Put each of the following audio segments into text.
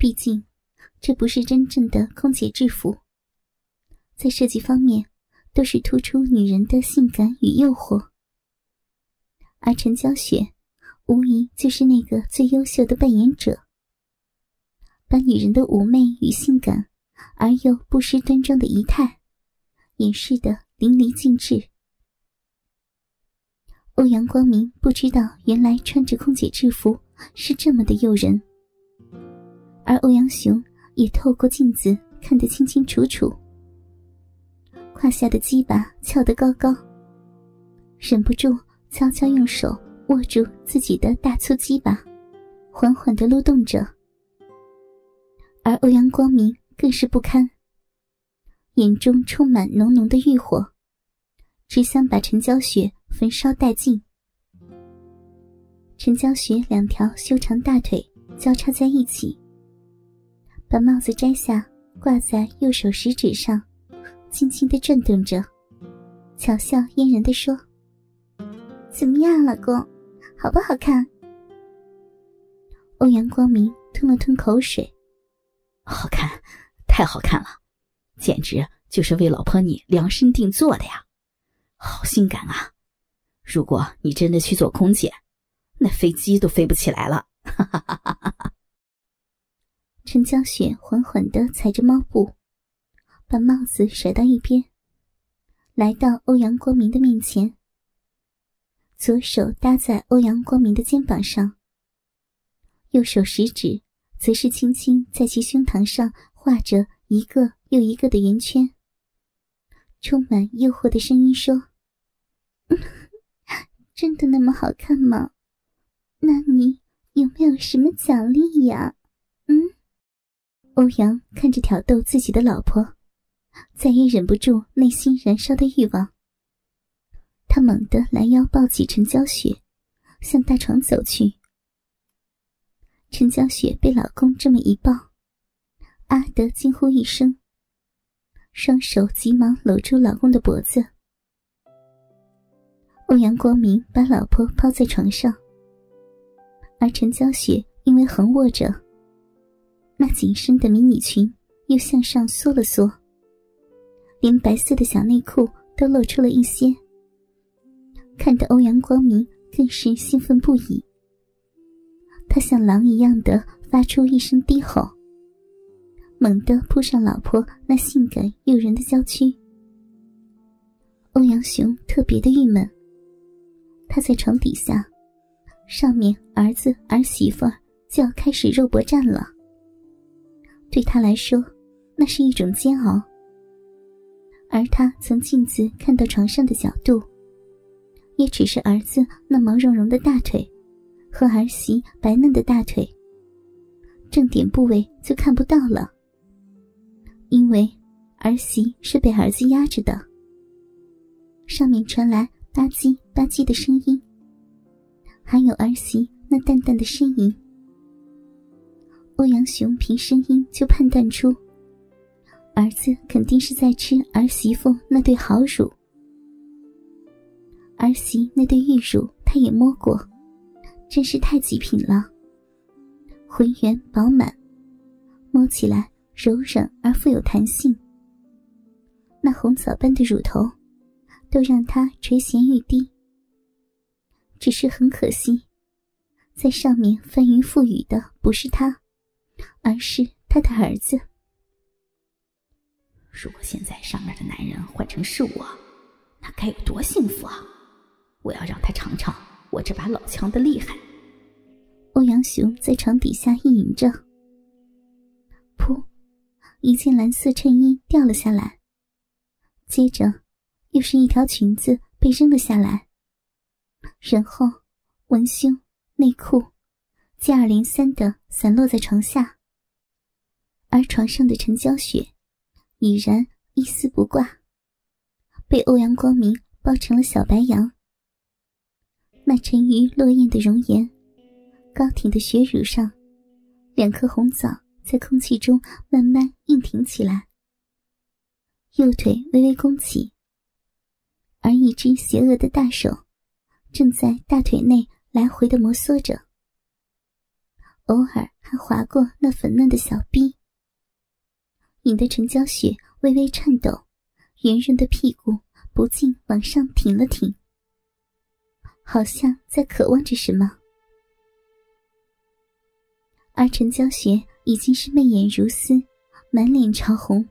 毕竟，这不是真正的空姐制服，在设计方面都是突出女人的性感与诱惑。而陈娇雪，无疑就是那个最优秀的扮演者，把女人的妩媚与性感，而又不失端庄的仪态，掩饰的淋漓尽致。欧阳光明不知道，原来穿着空姐制服是这么的诱人。而欧阳雄也透过镜子看得清清楚楚，胯下的鸡巴翘得高高，忍不住悄悄用手握住自己的大粗鸡巴，缓缓的撸动着。而欧阳光明更是不堪，眼中充满浓浓的欲火，只想把陈娇雪焚烧殆尽。陈娇雪两条修长大腿交叉在一起。把帽子摘下，挂在右手食指上，轻轻的转动着，巧笑嫣然的说：“怎么样，老公，好不好看？”欧阳光明吞了吞口水：“好看，太好看了，简直就是为老婆你量身定做的呀，好性感啊！如果你真的去做空姐，那飞机都飞不起来了。”哈哈哈哈哈。陈娇雪缓缓的踩着猫步，把帽子甩到一边，来到欧阳光明的面前。左手搭在欧阳光明的肩膀上，右手食指则是轻轻在其胸膛上画着一个又一个的圆圈，充满诱惑的声音说：“ 真的那么好看吗？那你有没有什么奖励呀？”欧阳看着挑逗自己的老婆，再也忍不住内心燃烧的欲望。他猛地拦腰抱起陈娇雪，向大床走去。陈娇雪被老公这么一抱，啊的惊呼一声，双手急忙搂住老公的脖子。欧阳光明把老婆抛在床上，而陈娇雪因为横卧着。那紧身的迷你裙又向上缩了缩，连白色的小内裤都露出了一些，看得欧阳光明更是兴奋不已。他像狼一样的发出一声低吼，猛地扑上老婆那性感诱人的娇躯。欧阳雄特别的郁闷，他在床底下，上面儿子儿媳妇就要开始肉搏战了。对他来说，那是一种煎熬。而他从镜子看到床上的角度，也只是儿子那毛茸茸的大腿，和儿媳白嫩的大腿。正点部位就看不到了，因为儿媳是被儿子压着的。上面传来吧唧吧唧的声音，还有儿媳那淡淡的呻吟。欧阳雄凭声音就判断出，儿子肯定是在吃儿媳妇那对好乳。儿媳那对玉乳他也摸过，真是太极品了，浑圆饱满，摸起来柔软而富有弹性。那红枣般的乳头，都让他垂涎欲滴。只是很可惜，在上面翻云覆雨的不是他。而是他的儿子。如果现在上面的男人换成是我，那该有多幸福啊！我要让他尝尝我这把老枪的厉害。欧阳雄在床底下意淫着。噗！一件蓝色衬衣掉了下来，接着又是一条裙子被扔了下来，然后文胸、内裤接二连三的散落在床下。而床上的陈娇雪，已然一丝不挂，被欧阳光明抱成了小白羊。那沉鱼落雁的容颜，高挺的雪乳上，两颗红枣在空气中慢慢硬挺起来。右腿微微弓起，而一只邪恶的大手，正在大腿内来回的摩挲着。偶尔还划过那粉嫩的小臂，引得陈娇雪微微颤抖，圆润的屁股不禁往上挺了挺，好像在渴望着什么。而陈娇雪已经是媚眼如丝，满脸潮红，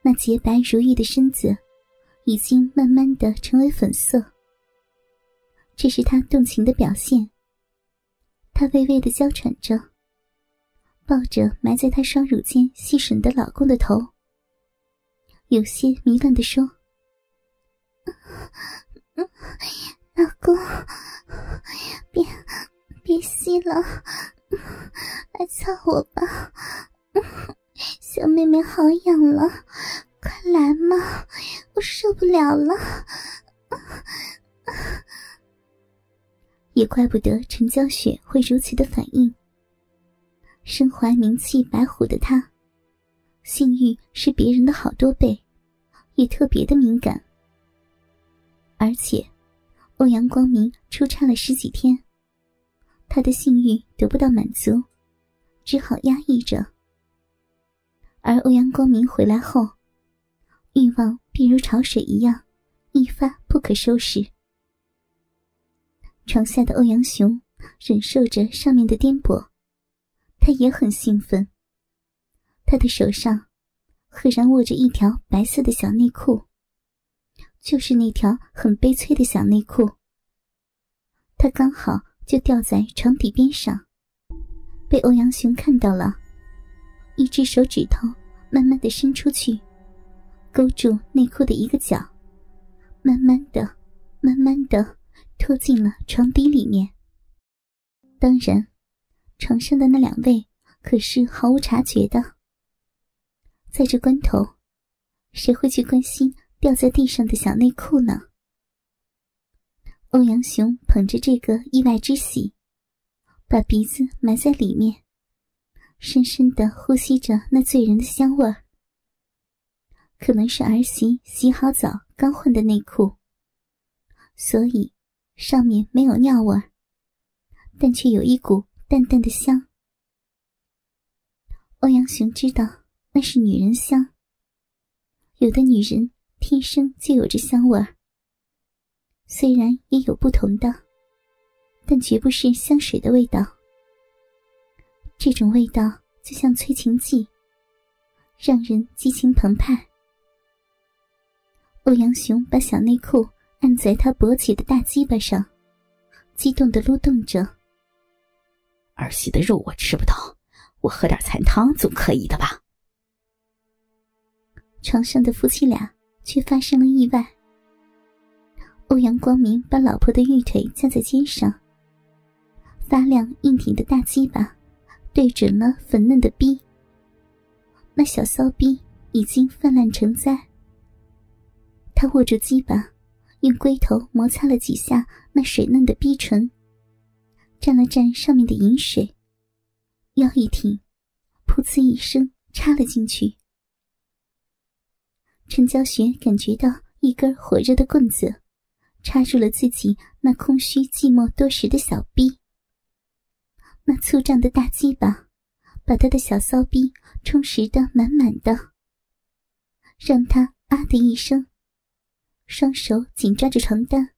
那洁白如玉的身子已经慢慢的成为粉色。这是她动情的表现。她微微的娇喘着，抱着埋在她双乳间吸吮的老公的头，有些迷乱的说：“老公，别别吸了。”来擦我吧，小妹妹好痒了，快来嘛，我受不了了。也怪不得陈娇雪会如此的反应。身怀名气白虎的她，性欲是别人的好多倍，也特别的敏感。而且，欧阳光明出差了十几天。他的性欲得不到满足，只好压抑着。而欧阳光明回来后，欲望便如潮水一样，一发不可收拾。床下的欧阳雄忍受着上面的颠簸，他也很兴奋。他的手上赫然握着一条白色的小内裤，就是那条很悲催的小内裤。他刚好。就掉在床底边上，被欧阳雄看到了，一只手指头慢慢的伸出去，勾住内裤的一个角，慢慢的、慢慢的拖进了床底里面。当然，床上的那两位可是毫无察觉的。在这关头，谁会去关心掉在地上的小内裤呢？欧阳雄捧着这个意外之喜，把鼻子埋在里面，深深的呼吸着那醉人的香味儿。可能是儿媳洗好澡刚换的内裤，所以上面没有尿味，但却有一股淡淡的香。欧阳雄知道那是女人香，有的女人天生就有着香味儿。虽然也有不同的，但绝不是香水的味道。这种味道就像催情剂，让人激情澎湃。欧阳雄把小内裤按在他勃起的大鸡巴上，激动的撸动着。儿媳的肉我吃不到，我喝点残汤总可以的吧？床上的夫妻俩却发生了意外。欧阳光明把老婆的玉腿架在肩上，发亮硬挺的大鸡巴对准了粉嫩的逼。那小骚逼已经泛滥成灾。他握住鸡巴，用龟头摩擦了几下那水嫩的逼唇，蘸了蘸上面的饮水，腰一挺，噗呲一声插了进去。陈娇雪感觉到一根火热的棍子。插入了自己那空虚寂寞多时的小臂，那粗胀的大鸡巴把他的小骚逼充实的满满的，让他啊的一声，双手紧抓着床单，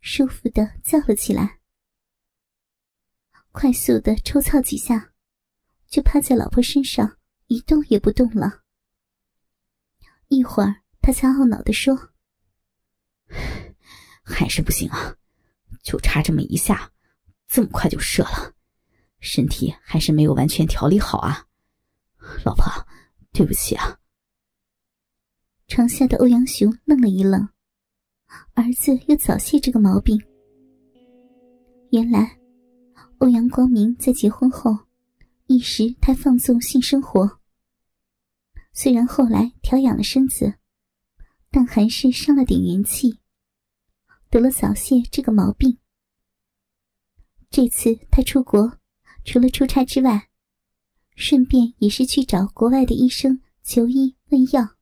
舒服的叫了起来。快速的抽操几下，就趴在老婆身上一动也不动了。一会儿，他才懊恼的说。还是不行啊，就差这么一下，这么快就射了，身体还是没有完全调理好啊，老婆，对不起啊。床下的欧阳雄愣了一愣，儿子有早泄这个毛病。原来，欧阳光明在结婚后一时太放纵性生活，虽然后来调养了身子，但还是伤了点元气。得了早泄这个毛病。这次他出国，除了出差之外，顺便也是去找国外的医生求医问药。